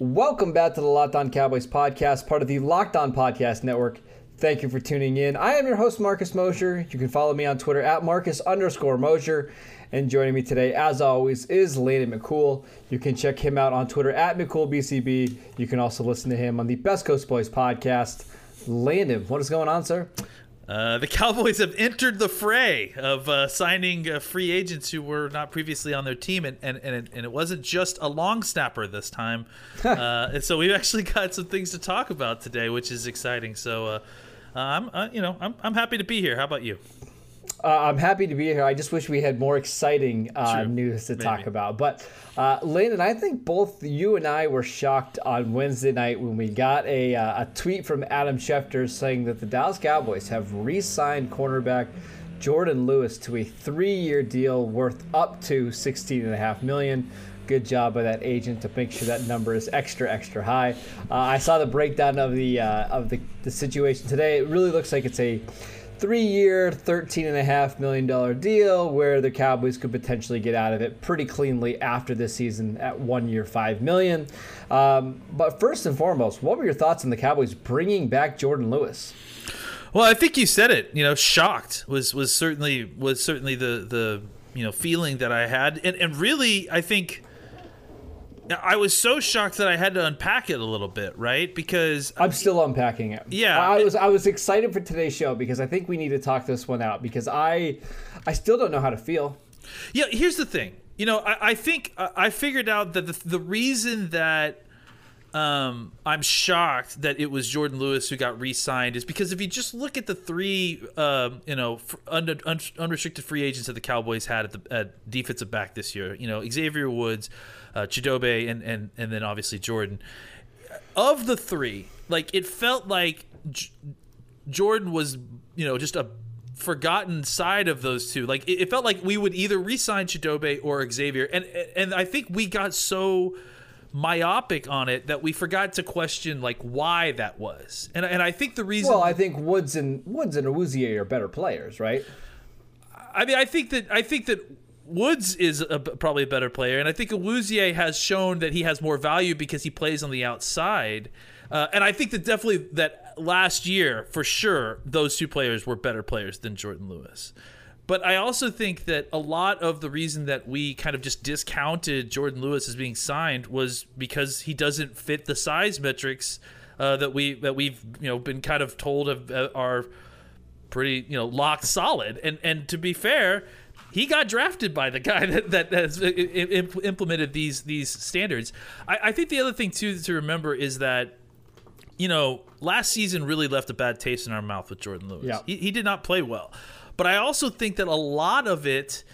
Welcome back to the Locked On Cowboys podcast, part of the Locked On Podcast Network. Thank you for tuning in. I am your host, Marcus Mosher. You can follow me on Twitter at Marcus underscore Mosher. And joining me today, as always, is Landon McCool. You can check him out on Twitter at McCoolBCB. You can also listen to him on the Best Coast Boys podcast. Landon, what is going on, sir? Uh, the Cowboys have entered the fray of uh, signing uh, free agents who were not previously on their team, and and, and, it, and it wasn't just a long snapper this time. uh, and so we've actually got some things to talk about today, which is exciting. So uh, I'm uh, you know I'm, I'm happy to be here. How about you? Uh, I'm happy to be here. I just wish we had more exciting uh, news to talk about. But uh, Landon, I think both you and I were shocked on Wednesday night when we got a, uh, a tweet from Adam Schefter saying that the Dallas Cowboys have re-signed cornerback Jourdan Lewis to a three-year deal worth up to 16.5 million Good job by that agent to make sure that number is extra, extra high. Uh, I saw the breakdown of the uh, of the, the situation today. It really looks like it's a and a half million dollar deal where the Cowboys could potentially get out of it pretty cleanly after this season at one year, five million. Um, but first and foremost, what were your thoughts on the Cowboys bringing back Jourdan Lewis? Well, I think you said it. You know, shocked was was certainly was certainly the the you know feeling that I had, and and really I think. I was so shocked that I had to unpack it a little bit, right? Because I'm still unpacking it. Yeah. I was I was excited for today's show because I think we need to talk this one out because I I still don't know how to feel. Yeah, here's the thing. You know, I, I think I figured out that the, the reason that um, I'm shocked that it was Jourdan Lewis who got re-signed is because if you just look at the three, um, you know, under, un, unrestricted free agents that the Cowboys had at the at defensive back this year, you know, Xavier Woods, uh, Chidobe, and and and then obviously Jourdan. Of the three, like it felt like J- Jourdan was, you know, just a forgotten side of those two. Like it, it felt like we would either re-sign Chidobe or Xavier, and and I think we got so myopic on it that we forgot to question like why that was. And and I think the reason Well, I think Woods and Woods and Awuzie are better players, right? I mean, I think that I think that Woods is a, probably a better player, and I think Awuzie has shown that he has more value because he plays on the outside. Uh, and I think that definitely that last year, for sure, those two players were better players than Jourdan Lewis. But I also think that a lot of the reason that we kind of just discounted Jourdan Lewis as being signed was because he doesn't fit the size metrics uh, that we that we've you know been kind of told of, uh, are pretty you know locked solid. And and to be fair, he got drafted by the guy that that has uh, imp- implemented these these standards. I, I think the other thing too to remember is that you know last season really left a bad taste in our mouth with Jourdan Lewis. Yeah. He, he did not play well, but I also think that a lot of it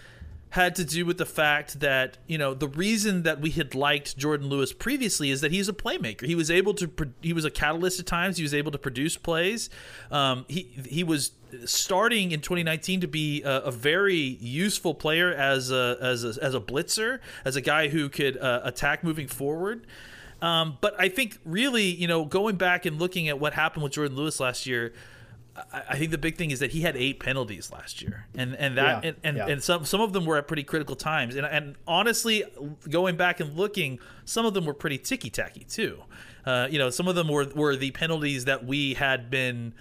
had to do with the fact that you know the reason that we had liked Jourdan Lewis previously is that he's a playmaker. He was able to he was a catalyst at times. He was able to produce plays. Um, he he was starting in 2019 to be a, a very useful player as a as a, as a blitzer, as a guy who could uh, attack moving forward. Um, but I think really, you know, going back and looking at what happened with Jourdan Lewis last year, I, I think the big thing is that he had eight penalties last year, and and that Yeah, and, and, yeah. and some some of them were at pretty critical times, and and honestly, going back and looking, some of them were pretty ticky tacky too. Uh, you know, some of them were were the penalties that we had been,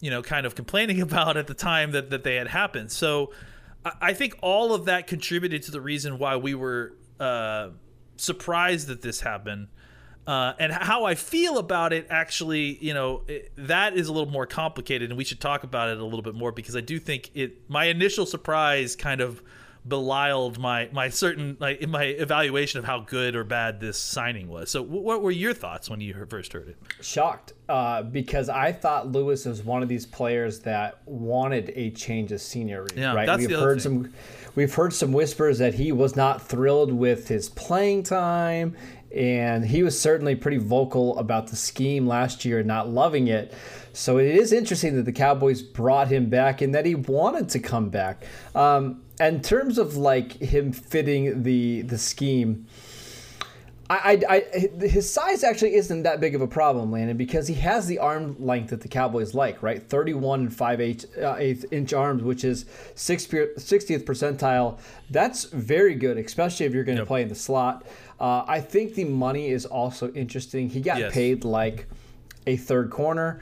you know, kind of complaining about at the time that that they had happened. So, I, I think all of that contributed to the reason why we were uh, surprised that this happened. Uh, and how I feel about it, actually, you know, it, that is a little more complicated, and we should talk about it a little bit more because I do think it. My initial surprise kind of belied my my certain like my evaluation of how good or bad this signing was. So, w- what were your thoughts when you first heard it? Shocked, uh, because I thought Lewis was one of these players that wanted a change of scenery. Yeah, right. that's we've the other heard thing. some, we've heard some whispers that he was not thrilled with his playing time, and he was certainly pretty vocal about the scheme last year, not loving it. So it is interesting that the Cowboys brought him back and that he wanted to come back. Um, in terms of like him fitting the the scheme. I, I, I, his size actually isn't that big of a problem, Landon, because he has the arm length that the Cowboys like, right? 31 and 5 eighth, uh, eighth inch arms, which is 60th percentile. That's very good, especially if you're going to Yep. play in the slot. Uh, I think the money is also interesting. He got Yes. paid like a third corner.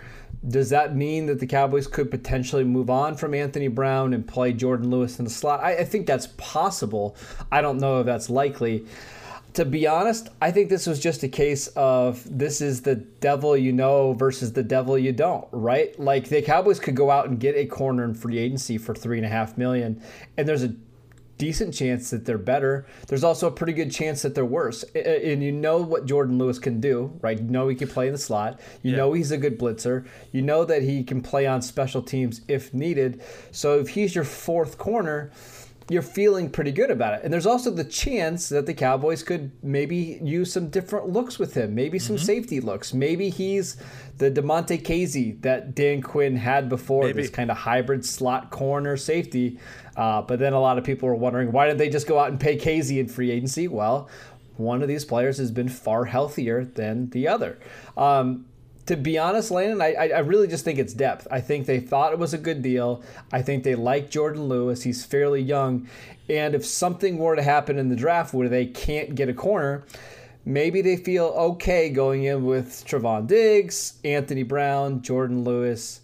Does that mean that the Cowboys could potentially move on from Anthony Brown and play Jourdan Lewis in the slot? I, I think that's possible. I don't know if that's likely to be honest, I think this was just a case of this is the devil you know versus the devil you don't, right? Like the Cowboys could go out and get a corner in free agency for three and a half million, and there's a decent chance that they're better. There's also a pretty good chance that they're worse. And you know what Jourdan Lewis can do, right? You know he can play in the slot. You Yeah. know he's a good blitzer. You know that he can play on special teams if needed. So if he's your fourth corner, you're feeling pretty good about it. And there's also the chance that the Cowboys could maybe use some different looks with him, maybe some Mm-hmm. safety looks. Maybe he's the Damontae Kazee that Dan Quinn had before, Maybe. this kind of hybrid slot corner safety. Uh, but then a lot of people are wondering why did they just go out and pay Kazee in free agency? Well, one of these players has been far healthier than the other. Um, to be honest, Landon, I, I really just think it's depth. I think they thought it was a good deal. I think they like Jourdan Lewis. He's fairly young. And if something were to happen in the draft where they can't get a corner, maybe they feel okay going in with Trevon Diggs, Anthony Brown, Jourdan Lewis,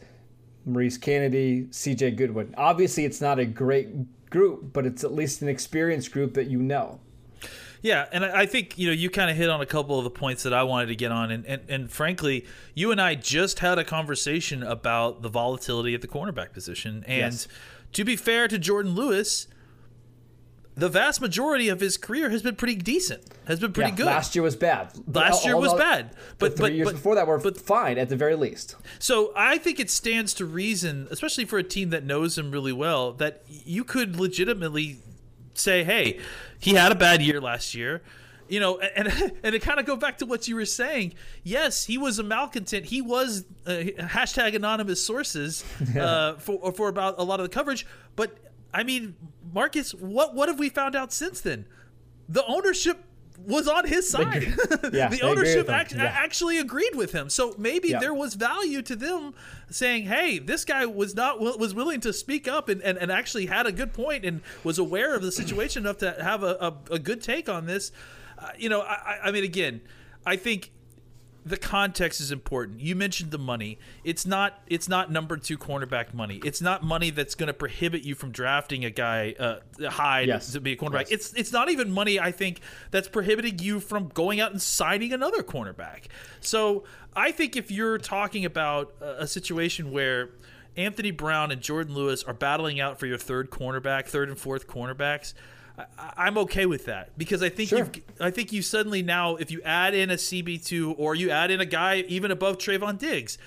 Maurice Canady, CJ Goodwin. Obviously, it's not a great group, but it's at least an experienced group that you know. Yeah, and I think you know you kind of hit on a couple of the points that I wanted to get on, and, and and frankly, you and I just had a conversation about the volatility at the cornerback position, and Yes. to be fair to Jourdan Lewis, the vast majority of his career has been pretty decent, has been pretty Yeah, good. Last year was bad. Last year was bad, but three but years but before that were but fine at the very least. So I think it stands to reason, especially for a team that knows him really well, that you could legitimately say, "Hey, he had a bad year last year." You know, and and to kind of go back to what you were saying, yes, he was a malcontent. He was uh, hashtag anonymous sources uh, for for about a lot of the coverage. But I mean, Marcus, what what have we found out since then? The ownership was on his side. Yeah, the ownership act- Yeah. actually agreed with him. So maybe Yeah. there was value to them saying, "Hey, this guy was not was willing to speak up and, and, and actually had a good point and was aware of the situation enough to have a, a, a good take on this." Uh, you know, I, I- I mean, again, I think the context is important. You mentioned the money. It's not it's not number two cornerback money. It's not money that's going to prohibit you from drafting a guy uh, high Yes. to be a cornerback. Yes. It's it's not even money I think that's prohibiting you from going out and signing another cornerback. So I think if you're talking about a, a situation where Anthony Brown and Jourdan Lewis are battling out for your third cornerback, third and fourth cornerbacks. I- I'm okay with that because I think Sure. you've I think you suddenly now, if you add in a CB2 or you add in a guy even above Trevon Diggs,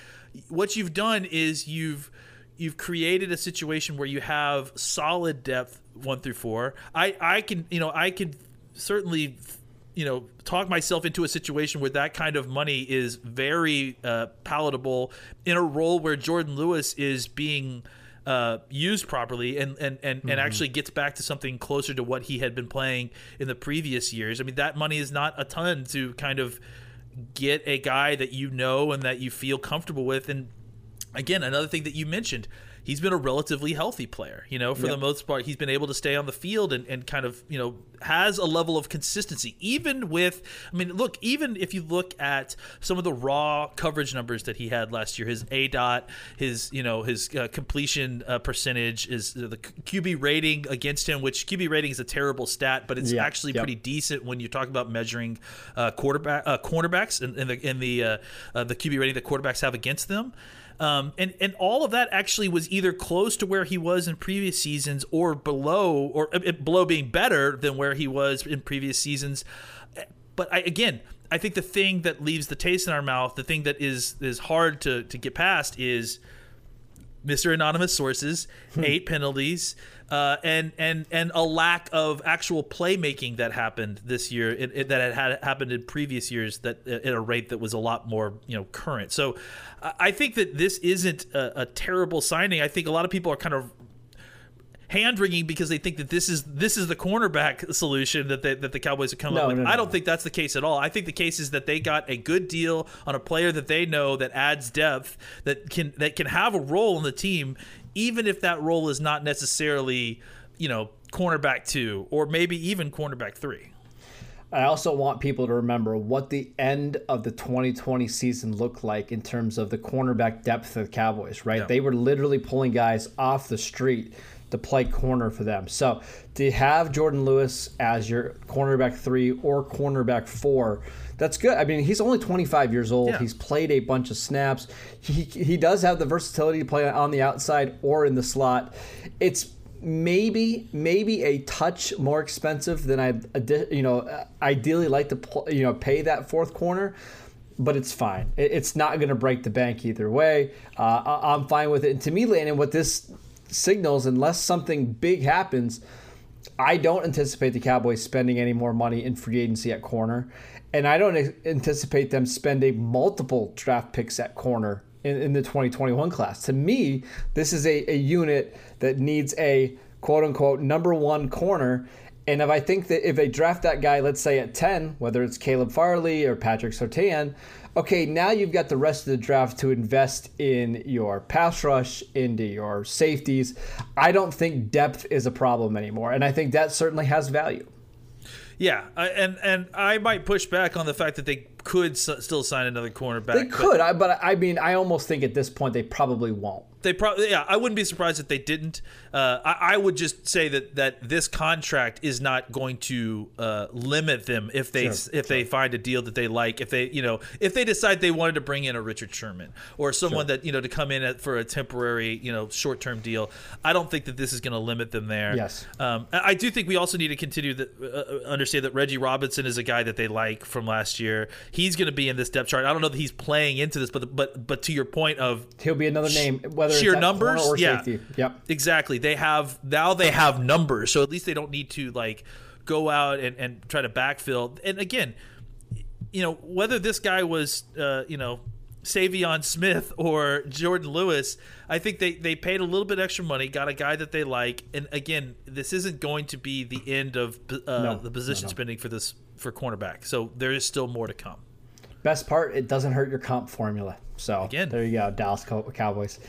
what you've done is you've you've created a situation where you have solid depth one through four. I I can you know I can certainly you know talk myself into a situation where that kind of money is very uh, palatable in a role where Jourdan Lewis is being uh, used properly and and and, and actually gets back to something closer to what he had been playing in the previous years. I mean, that money is not a ton to kind of get a guy that you know and that you feel comfortable with. And again, another thing that you mentioned, he's been a relatively healthy player. You know, for Yep. the most part, he's been able to stay on the field and, and kind of you know has a level of consistency, even with. I mean, look, even if you look at some of the raw coverage numbers that he had last year, his aDOT, his you know his uh, completion uh, percentage, is the QB rating against him, which QB rating is a terrible stat, but it's Yeah, actually pretty decent when you talk about measuring uh, quarterback uh, cornerbacks and, and the in the uh, uh, the QB rating that quarterbacks have against them. Um, and and all of that actually was either close to where he was in previous seasons or below, or uh, below being better than where he was in previous seasons. But I, again, I think the thing that leaves the taste in our mouth, the thing that is is hard to to get past, is Mr. Anonymous sources, eight penalties, uh, and and and a lack of actual playmaking that happened this year it, it- that had, had happened in previous years that at a rate that was a lot more you know current. So I think that this isn't a, a terrible signing. I think a lot of people are kind of hand wringing because they think that this is this is the cornerback solution that they, that the Cowboys have come No, up with. no, no, I don't think that's the case at all. I think the case is that they got a good deal on a player that they know that adds depth that can that can have a role in the team, even if that role is not necessarily you know cornerback two or maybe even cornerback three. I also want people to remember what the end of the 2020 season looked like in terms of the cornerback depth of the Cowboys, right? Yeah. They were literally pulling guys off the street to play corner for them. So to have Jourdan Lewis as your cornerback three or cornerback four, that's good. I mean, he's only 25 years old. Yeah. He's played a bunch of snaps. He, he does have the versatility to play on the outside or in the slot. It's maybe maybe a touch more expensive than I you know ideally like to you know pay that fourth corner but it's fine. It's not going to break the bank either way. Uh, I'm fine with it. And to me Landon what this signals unless something big happens I don't anticipate the Cowboys spending any more money in free agency at corner, and I don't anticipate them spending multiple draft picks at corner in, in the 2021 class. To me, this is a, a unit that needs a quote unquote number one corner. And if I think that if they draft that guy, let's say at 10, whether it's Caleb Farley or Patrick Surtain, okay, now you've got the rest of the draft to invest in your pass rush, into your safeties. I don't think depth is a problem anymore. And I think that certainly has value. Yeah, I, and and I might push back on the fact that they could s- still sign another cornerback. They but- could, I, but I mean, I almost think at this point they probably won't. They probably, yeah. I wouldn't be surprised if they didn't. Uh, I, I would just say that that this contract is not going to uh, limit them if they Sure, if they find a deal that they like. If they, you know, if they decide they wanted to bring in a Richard Sherman or someone that you know to come in at, for a temporary, you know, short term deal. I don't think that this is going to limit them there. Yes. Um, I I do think we also need to continue to uh, understand that Reggie Robinson is a guy that they like from last year. He's going to be in this depth chart. I don't know that he's playing into this, but but but to your point of He'll be another name, whether sheer numbers or yeah safety. Yep. exactly they have now they have numbers so at least they don't need to like go out and, and try to backfill and again you know whether this guy was uh, you know Saivion Smith or Jourdan Lewis, I think they, they paid a little bit extra money, got a guy that they like, and again, this isn't going to be the end of uh, No, the position no, no. spending for this for cornerback. So there is still more to come. Best part, it doesn't hurt your comp formula. So Again. there you go, Dallas Cowboys.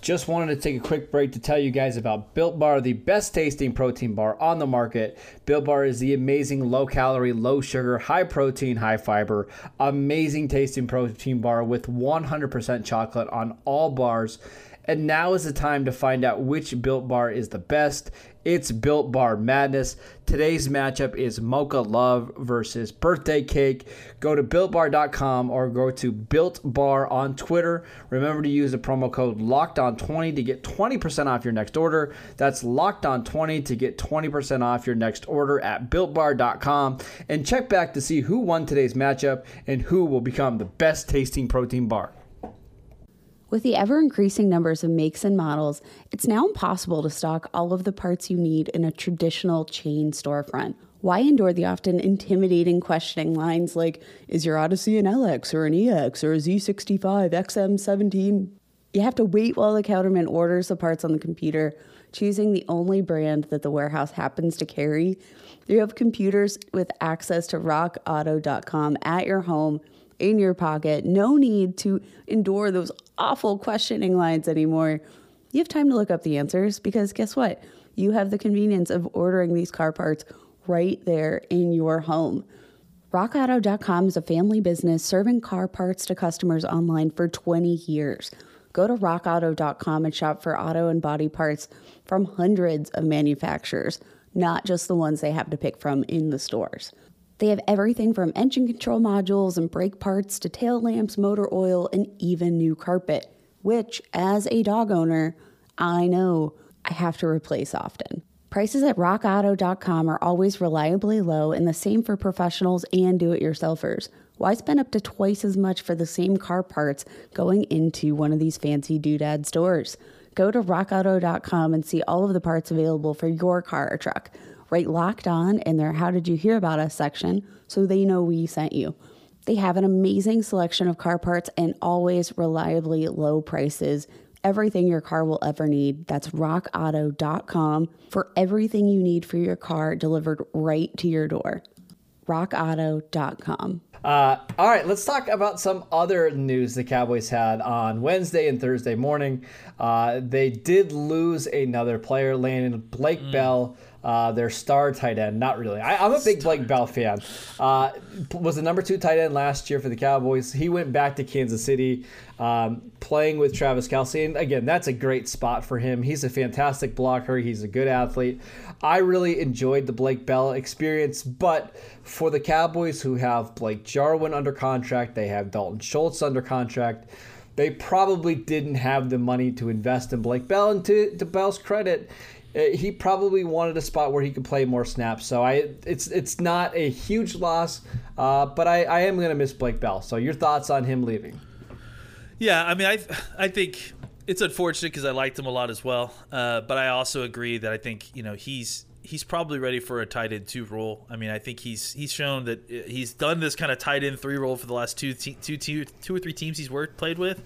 Just wanted to take a quick break to tell you guys about Built Bar, the best tasting protein bar on the market. Built Bar is the amazing low calorie, low sugar, high protein, high fiber, amazing tasting protein bar with 100% chocolate on all bars. And now is the time to find out which Built Bar is the best. It's Built Bar Madness. Today's matchup is Mocha Love versus Birthday Cake. Go to builtbar.com or go to Built Bar on Twitter. Remember to use the promo code Locked On 20 to get 20% off your next order. That's Locked On 20 to get 20% off your next order at builtbar.com. And check back to see who won today's matchup and who will become the best tasting protein bar. With the ever increasing numbers of makes and models, it's now impossible to stock all of the parts you need in a traditional chain storefront. Why endure the often intimidating questioning lines like, is your Odyssey an LX or an EX or a Z65, XM17? You have to wait while the counterman orders the parts on the computer, choosing the only brand that the warehouse happens to carry. You have computers with access to rockauto.com at your home in your pocket. No need to endure those awful questioning lines anymore. You have time to look up the answers because guess what? You have the convenience of ordering these car parts right there in your home. RockAuto.com is a family business serving car parts to customers online for 20 years. Go to rockauto.com and shop for auto and body parts from hundreds of manufacturers, not just the ones they have to pick from in the stores. They have everything from engine control modules and brake parts to tail lamps, motor oil, and even new carpet, which, as a dog owner, I know I have to replace often. Prices at rockauto.com are always reliably low and the same for professionals and do it yourselfers. Why spend up to twice as much for the same car parts going into one of these fancy doodad stores? Go to rockauto.com and see all of the parts available for your car or truck. Right locked on in their How Did You Hear About Us section so they know we sent you. They have an amazing selection of car parts and always reliably low prices everything your car will ever need. That's rockauto.com for everything you need for your car delivered right to your door. rockauto.com. Uh, all right, let's talk about some other news the Cowboys had on Wednesday and Thursday morning. Uh, they did lose another player, Landon Blake Mm. Bell, uh, their star tight end. Not really. I, I'm a big Blake Bell fan. Uh, was the number two tight end last year for the Cowboys. He went back to Kansas City, um, playing with Travis Kelce. And again, that's a great spot for him. He's a fantastic blocker. He's a good athlete. I really enjoyed the Blake Bell experience, but for the Cowboys who have Blake Jarwin under contract, they have Dalton Schultz under contract. They probably didn't have the money to invest in Blake Bell, and to, to Bell's credit, he probably wanted a spot where he could play more snaps. So I, it's it's not a huge loss, uh, but I, I am going to miss Blake Bell. So your thoughts on him leaving? Yeah, I mean, I I think it's unfortunate because I liked him a lot as well. Uh, but I also agree that I think you know he's he's probably ready for a tight end two role. I mean, I think he's he's shown that uh, he's done this kind of tight end three role for the last two te- two, two, two or three teams he's worked played with.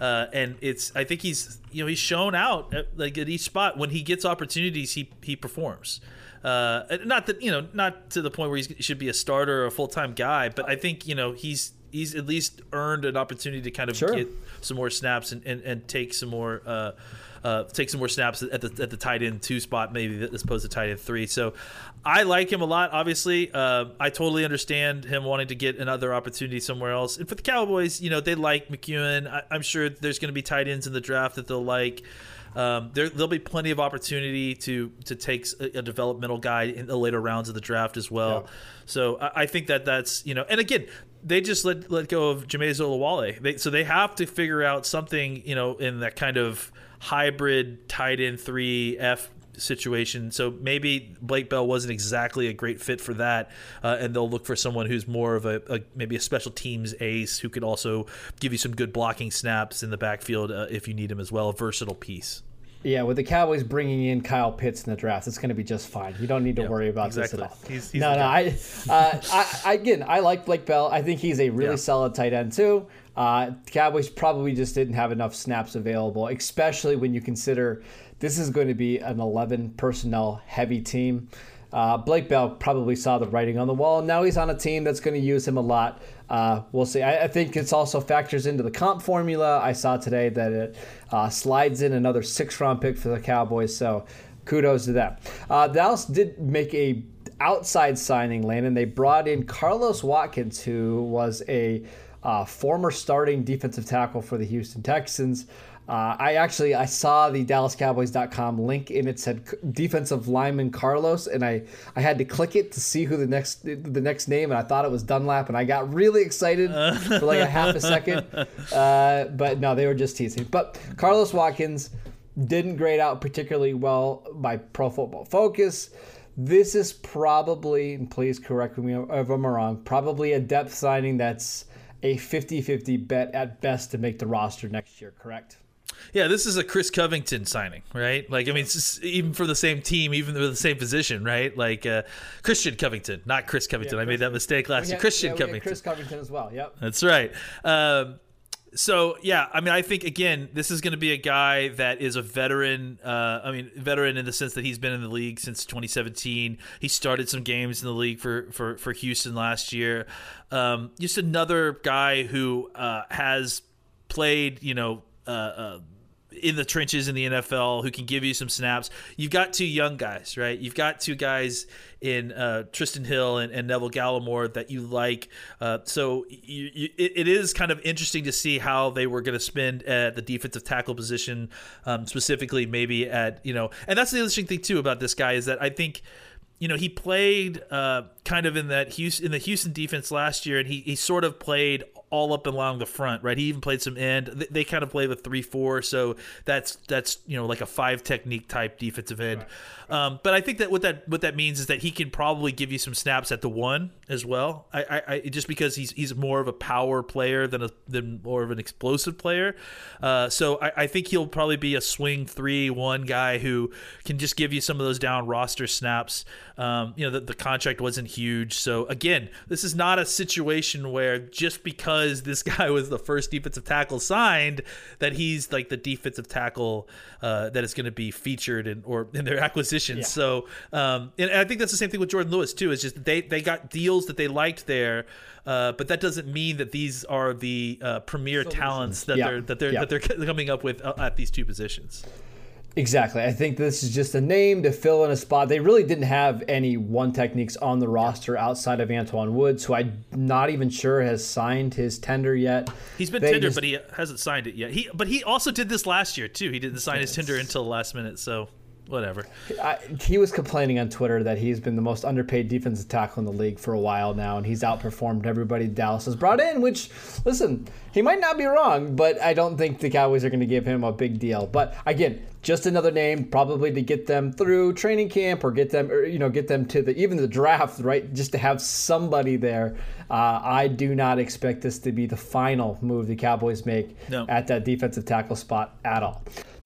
Uh, and it's I think he's you know he's shown out at, like at each spot when he gets opportunities he he performs. Uh, not that you know not to the point where he should be a starter or a full time guy, but I think you know he's he's at least earned an opportunity to kind of Sure. get some more snaps and, and, and take some more uh, uh, take some more snaps at the at the tight end two spot maybe as opposed to tight end three. So I like him a lot. Obviously, uh, I totally understand him wanting to get another opportunity somewhere else. And for the Cowboys, you know they like McKeon. I, I'm sure there's going to be tight ends in the draft that they'll like. Um, there, there'll be plenty of opportunity to to take a, a developmental guy in the later rounds of the draft as well. So I, I think that that's you know, and again, they just let let go of Jamize Olawale. They, so they have to figure out something you know in that kind of hybrid tight end three F situation. So maybe Blake Bell wasn't exactly a great fit for that, uh, and they'll look for someone who's more of a, a maybe a special teams ace who could also give you some good blocking snaps in the backfield uh, if you need him as well, a versatile piece. Yeah, with the Cowboys bringing in Kyle Pitts in the draft, it's going to be just fine. You don't need to worry about exactly. this at all. He's- he's no, no. I, uh, I, I, again, I like Blake Bell. I think he's a really Yeah. solid tight end too. Uh, Cowboys probably just didn't have enough snaps available, especially when you consider this is going to be an 11 personnel heavy team. Uh, Blake Bell probably saw the writing on the wall. Now he's on a team that's going to use him a lot. Uh, we'll see. I, I think it's also factors into the comp formula. I saw today that it uh, slides in another six round pick for the Cowboys. So kudos to them. Uh, Dallas did make a outside signing, Landon. They brought in Carlos Watkins, who was a uh, former starting defensive tackle for the Houston Texans. Uh, I actually I saw the DallasCowboys.com link and it said defensive lineman Carlos, and I, I had to click it to see who the next the next name, and I thought it was Dunlap, and I got really excited for like a half a second, uh, but no, they were just teasing. But Carlos Watkins didn't grade out particularly well by Pro Football Focus. This is probably, and please correct me if I'm wrong, probably a depth signing that's a 50-50 bet at best to make the roster next year, correct? Yeah, this is a Chris Covington signing, right? Like, I mean, even for the same team, even with the same position, right? Like uh, Christian Covington, not Chris Covington. I made that mistake last year. Christian yeah, Covington. Chris Covington as well. Yep. That's right. Um, so yeah, I mean, I think again, this is going to be a guy that is a veteran. Uh, I mean, veteran in the sense that he's been in the league since 2017. He started some games in the league for for for Houston last year. Um, just another guy who uh, has played, you know. Uh, uh, in the trenches in the NFL who can give you some snaps. You've got two young guys, right? You've got two guys in uh, Trysten Hill and, and, Neville Gallimore that you like. Uh, so you, you, it, it is kind of interesting to see how they were going to spend at the defensive tackle position, um, specifically maybe at you know. And that's the interesting thing too about this guy is that I think you know, he played uh, kind of in that Houston in the Houston defense last year, and he, he sort of played all up and along the front, right? He even played some end. They, they kind of play the three four, so that's that's you know like a five technique type defensive end. Right. Um, but I think that what that what that means is that he can probably give you some snaps at the one as well. I, I, I just because he's he's more of a power player than a than more of an explosive player. Uh, so I, I think he'll probably be a swing three one guy who can just give you some of those down roster snaps. Um, you know the, the contract wasn't huge, so again, this is not a situation where just because this guy was the first defensive tackle signed that he's like the defensive tackle uh, that is going to be featured in or in their acquisition. Yeah. So, um, and, I think that's the same thing with Jourdan Lewis too. Is just they they got deals that they liked there, uh, but that doesn't mean that these are the uh, premier Solutions. talents that yeah. they're that they're yeah. that they're coming up with uh, at these two positions. Exactly. I think this is just a name to fill in a spot. They really didn't have any one techniques on the roster outside of Antoine Woods, who I'm not even sure has signed his tender yet. He's been tendered, just, but he hasn't signed it yet. He but he also did this last year too. He didn't sign his tender until the last minute, so whatever. I, he was complaining on Twitter that he's been the most underpaid defensive tackle in the league for a while now, and he's outperformed everybody Dallas has brought in. Which, listen, he might not be wrong, but I don't think the Cowboys are going to give him a big deal. But again, just another name, probably to get them through training camp or get them, or, you know, get them to the even the draft, right? Just to have somebody there. Uh, I do not expect this to be the final move the Cowboys make no. at that defensive tackle spot at all.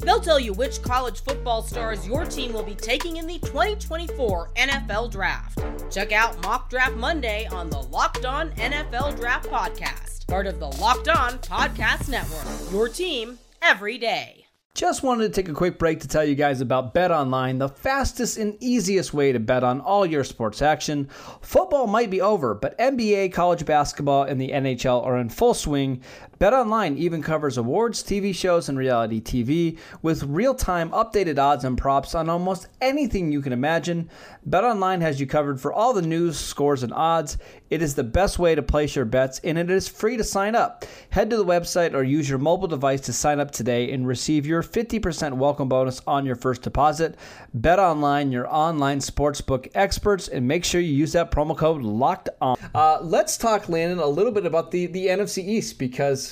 They'll tell you which college football stars your team will be taking in the 2024 NFL Draft. Check out Mock Draft Monday on the Locked On NFL Draft Podcast part of the Locked On Podcast Network. Your team every day. Just wanted to take a quick break to tell you guys about Bet Online, the fastest and easiest way to bet on all your sports action. Football might be over, but NBA, college basketball, and the NHL are in full swing. BetOnline even covers awards, TV shows, and reality TV with real-time updated odds and props on almost anything you can imagine. BetOnline has you covered for all the news, scores, and odds. It is the best way to place your bets, and it is free to sign up. Head to the website or use your mobile device to sign up today and receive your 50% welcome bonus on your first deposit. BetOnline, your online sportsbook experts, and make sure you use that promo code LOCKED ON. Uh, let's talk, Landon, a little bit about the, the NFC East because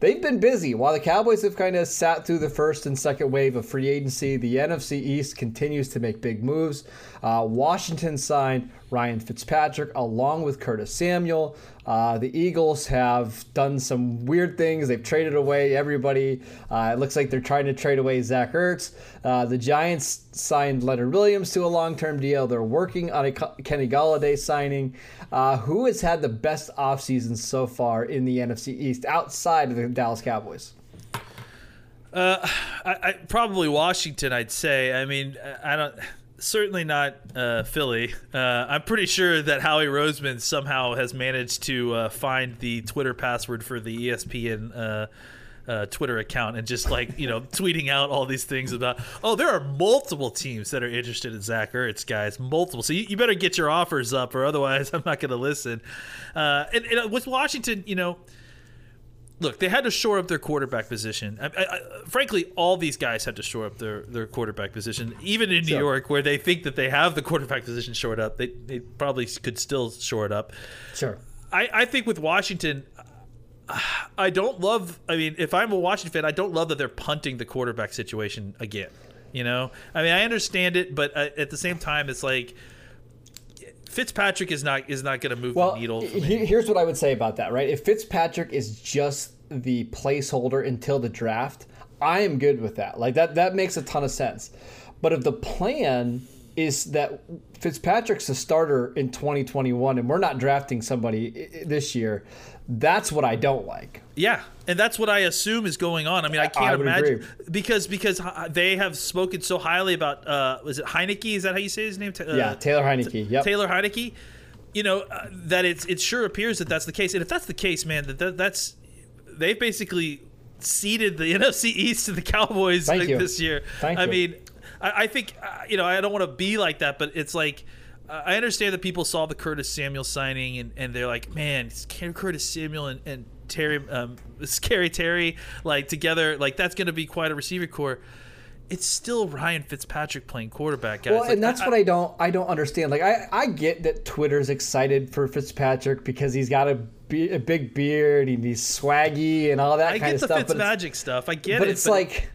they've been busy. While the Cowboys have kind of sat through the first and second wave of free agency, the NFC East continues to make big moves. Uh, Washington signed Ryan Fitzpatrick along with Curtis Samuel. Uh, the Eagles have done some weird things. They've traded away everybody. Uh, it looks like they're trying to trade away Zach Ertz. Uh, the Giants signed Leonard Williams to a long term deal. They're working on a Kenny Golladay signing. Uh, who has had the best offseason so far in the NFC East outside of the Dallas Cowboys? Uh, I, I, probably Washington. I'd say. I mean, I don't certainly not uh, Philly. Uh, I'm pretty sure that Howie Roseman somehow has managed to uh, find the Twitter password for the ESPN uh, uh, Twitter account and just like you know tweeting out all these things about oh there are multiple teams that are interested in Zach Ertz guys multiple so you, you better get your offers up or otherwise I'm not going to listen. Uh, and, and with Washington, you know look, they had to shore up their quarterback position. I, I, frankly, all these guys had to shore up their, their quarterback position. Even in New sure. York, where they think that they have the quarterback position shored up, they, they probably could still shore it up. Sure. I, I think with Washington, I don't love. I mean, if I'm a Washington fan, I don't love that they're punting the quarterback situation again. You know, I mean, I understand it, but uh, at the same time, it's like Fitzpatrick is not is not going to move well, the needle. Here's what I would say about that. Right, if Fitzpatrick is just the placeholder until the draft, I am good with that. Like that that makes a ton of sense. But if the plan is that Fitzpatrick's a starter in 2021, and we're not drafting somebody i- i- this year. That's what I don't like. Yeah, and that's what I assume is going on. I mean, I can't would imagine agree. because because they have spoken so highly about uh was it Heinicke? Is that how you say his name? Ta- yeah, uh, Taylor Heinicke. Yep. Taylor Heinicke. You know uh, that it's it sure appears that that's the case, and if that's the case, man, that, that that's they've basically ceded the NFC East to the Cowboys like, this year. Thank I you. mean, I, I think uh, you know I don't want to be like that, but it's like. uh, I understand that people saw the Curtis Samuel signing and, and they're like, man, it's Curtis Samuel and, and Terry, um, Scary Terry, like together, like that's going to be quite a receiver corps. It's still Ryan Fitzpatrick playing quarterback, guys. Well, Like, and that's what I don't I don't understand. Like I I get that Twitter's excited for Fitzpatrick because he's got a, be- a big beard and he's swaggy and all that I kind of the stuff. Fitz but it's, magic stuff. I get it. but it's like,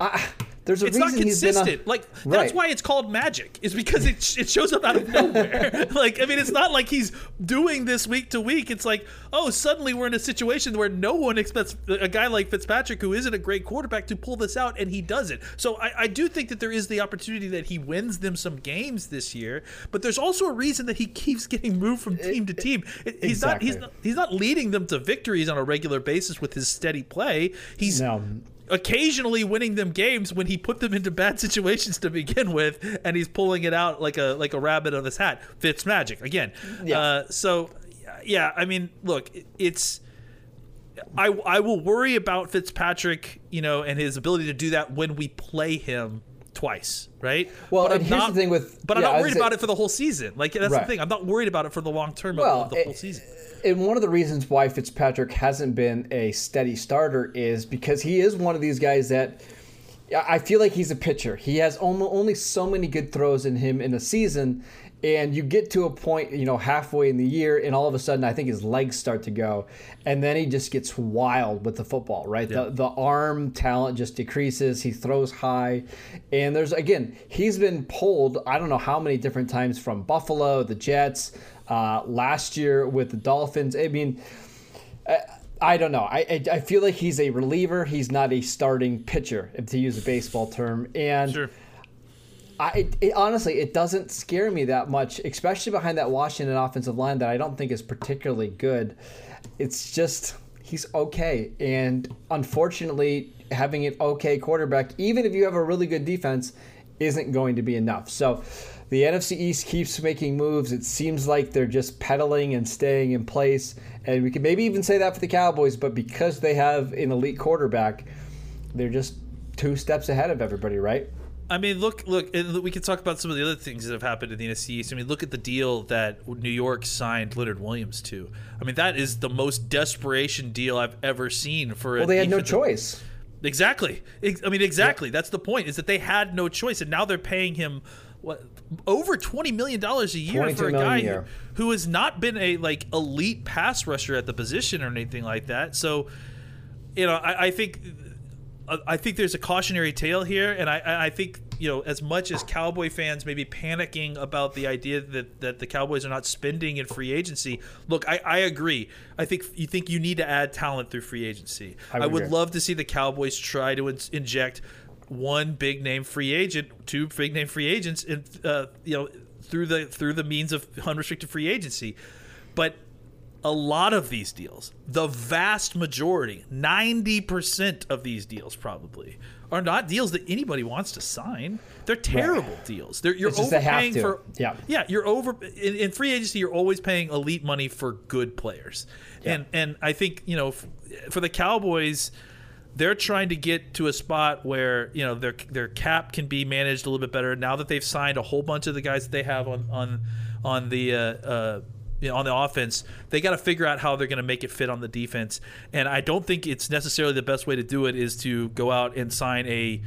I, there's a it's reason not he's been consistent. a, like that's Right. why it's called magic. Is because it it shows up out of nowhere. like I mean, it's not like he's doing this week to week. It's like oh, suddenly we're in a situation where no one expects a guy like Fitzpatrick, who isn't a great quarterback, to pull this out, and he does it. So I, I do think that there is the opportunity that he wins them some games this year. But there's also a reason that he keeps getting moved from team to team. He's not he's not he's not leading them to victories on a regular basis with his steady play. He's No. Occasionally winning them games when he put them into bad situations to begin with, and he's pulling it out like a like a rabbit of his hat. Fitz magic again. Yeah. Uh, so yeah, I mean, look, it's. I, I will worry about Fitzpatrick, you know, and his ability to do that when we play him twice, right? Well, but and here's the thing with- but yeah, I'm not worried say- about it for the whole season. Like that's Right. the thing. I'm not worried about it for the long term Well, of, the whole season. Eh, and one of the reasons why Fitzpatrick hasn't been a steady starter is because he is one of these guys that I feel like he's a pitcher. He has only so many good throws in him in a season, and you get to a point, you know, halfway in the year, and all of a sudden, I think his legs start to go, and then he just gets wild with the football, right? The the arm talent just decreases. He throws high, and there's again, he's been pulled. I don't know how many different times from Buffalo, the Jets, uh, last year with the Dolphins. I mean. I don't know. I, I I feel like he's a reliever. He's not a starting pitcher, to use a baseball term. And Sure. I it, it, honestly, it doesn't scare me that much, especially behind that Washington offensive line that I don't think is particularly good. It's just he's okay, and unfortunately, having an okay quarterback, even if you have a really good defense, isn't going to be enough. So. The NFC East keeps making moves. It seems like they're just pedaling and staying in place. And we could maybe even say that for the Cowboys, but because they have an elite quarterback, they're just two steps ahead of everybody, right? I mean, look, look, and we can talk about some of the other things that have happened in the NFC East. I mean, look at the deal that New York signed Leonard Williams to. I mean, that is the most desperation deal I've ever seen for a Well, they had no choice. Exactly. I mean, exactly. That's the point. Is that they had no choice, and now they're paying him what over twenty million dollars a year for a guy a who, who has not been a like elite pass rusher at the position or anything like that. So, you know, I, I think. I think there's a cautionary tale here, and I, I think you know as much as Cowboy fans may be panicking about the idea that, that the Cowboys are not spending in free agency. Look, I, I agree. I think you think you need to add talent through free agency. I I, would would love to see the Cowboys try to in- inject one big name free agent, two big name free agents, in, uh, you know, through the through the means of unrestricted free agency, but a lot of these deals, the vast majority, 90% of these deals probably are not deals that anybody wants to sign. They're terrible deals. They're you're It's just they have overpaying for Yeah. Yeah, you're over in, in free agency you're always paying elite money for good players. And and I think, you know, f- for the Cowboys they're trying to get to a spot where you know their their cap can be managed a little bit better now that they've signed a whole bunch of the guys that they have on on on the uh, uh, you know, on the offense. They got to figure out how they're going to make it fit on the defense. And I don't think it's necessarily the best way to do it is to go out and sign a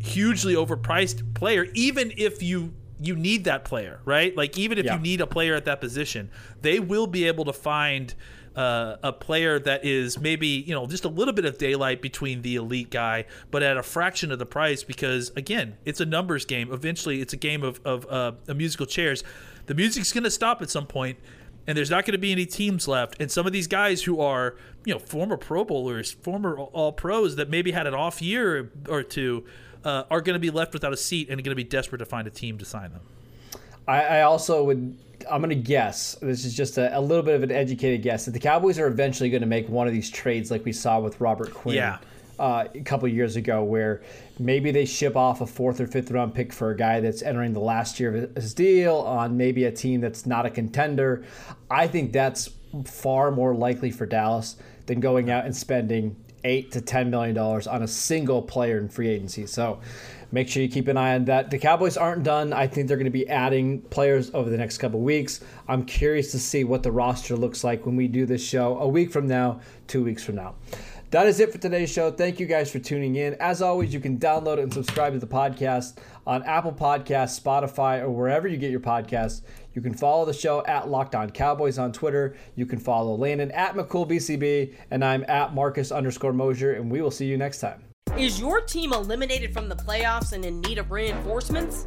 hugely overpriced player, even if you you need that player, right? Like even if Yeah. you need a player at that position, they will be able to find uh, a player that is maybe you know just a little bit of daylight between the elite guy, but at a fraction of the price. Because again, it's a numbers game. Eventually, it's a game of of uh, musical chairs. The music's going to stop at some point. And there's not going to be any teams left. And some of these guys who are, you know, former Pro Bowlers, former All Pros that maybe had an off year or two, uh, are going to be left without a seat and going to be desperate to find a team to sign them. I, I also would. I'm going to guess. This is just a, a, little bit of an educated guess that the Cowboys are eventually going to make one of these trades, like we saw with Robert Quinn. Yeah. Uh, a couple years ago, where maybe they ship off a fourth or fifth round pick for a guy that's entering the last year of his deal on maybe a team that's not a contender. I think that's far more likely for Dallas than going out and spending eight to ten million dollars on a single player in free agency. So make sure you keep an eye on that. The Cowboys aren't done. I think they're going to be adding players over the next couple weeks. I'm curious to see what the roster looks like when we do this show a week from now, two weeks from now. That is it for today's show. Thank you guys for tuning in. As always, you can download and subscribe to the podcast on Apple Podcasts, Spotify, or wherever you get your podcasts. You can follow the show at Locked On Cowboys on Twitter. You can follow Landon at McCoolBCB, and I'm at Marcus underscore Mosher, and we will see you next time. Is your team eliminated from the playoffs and in need of reinforcements?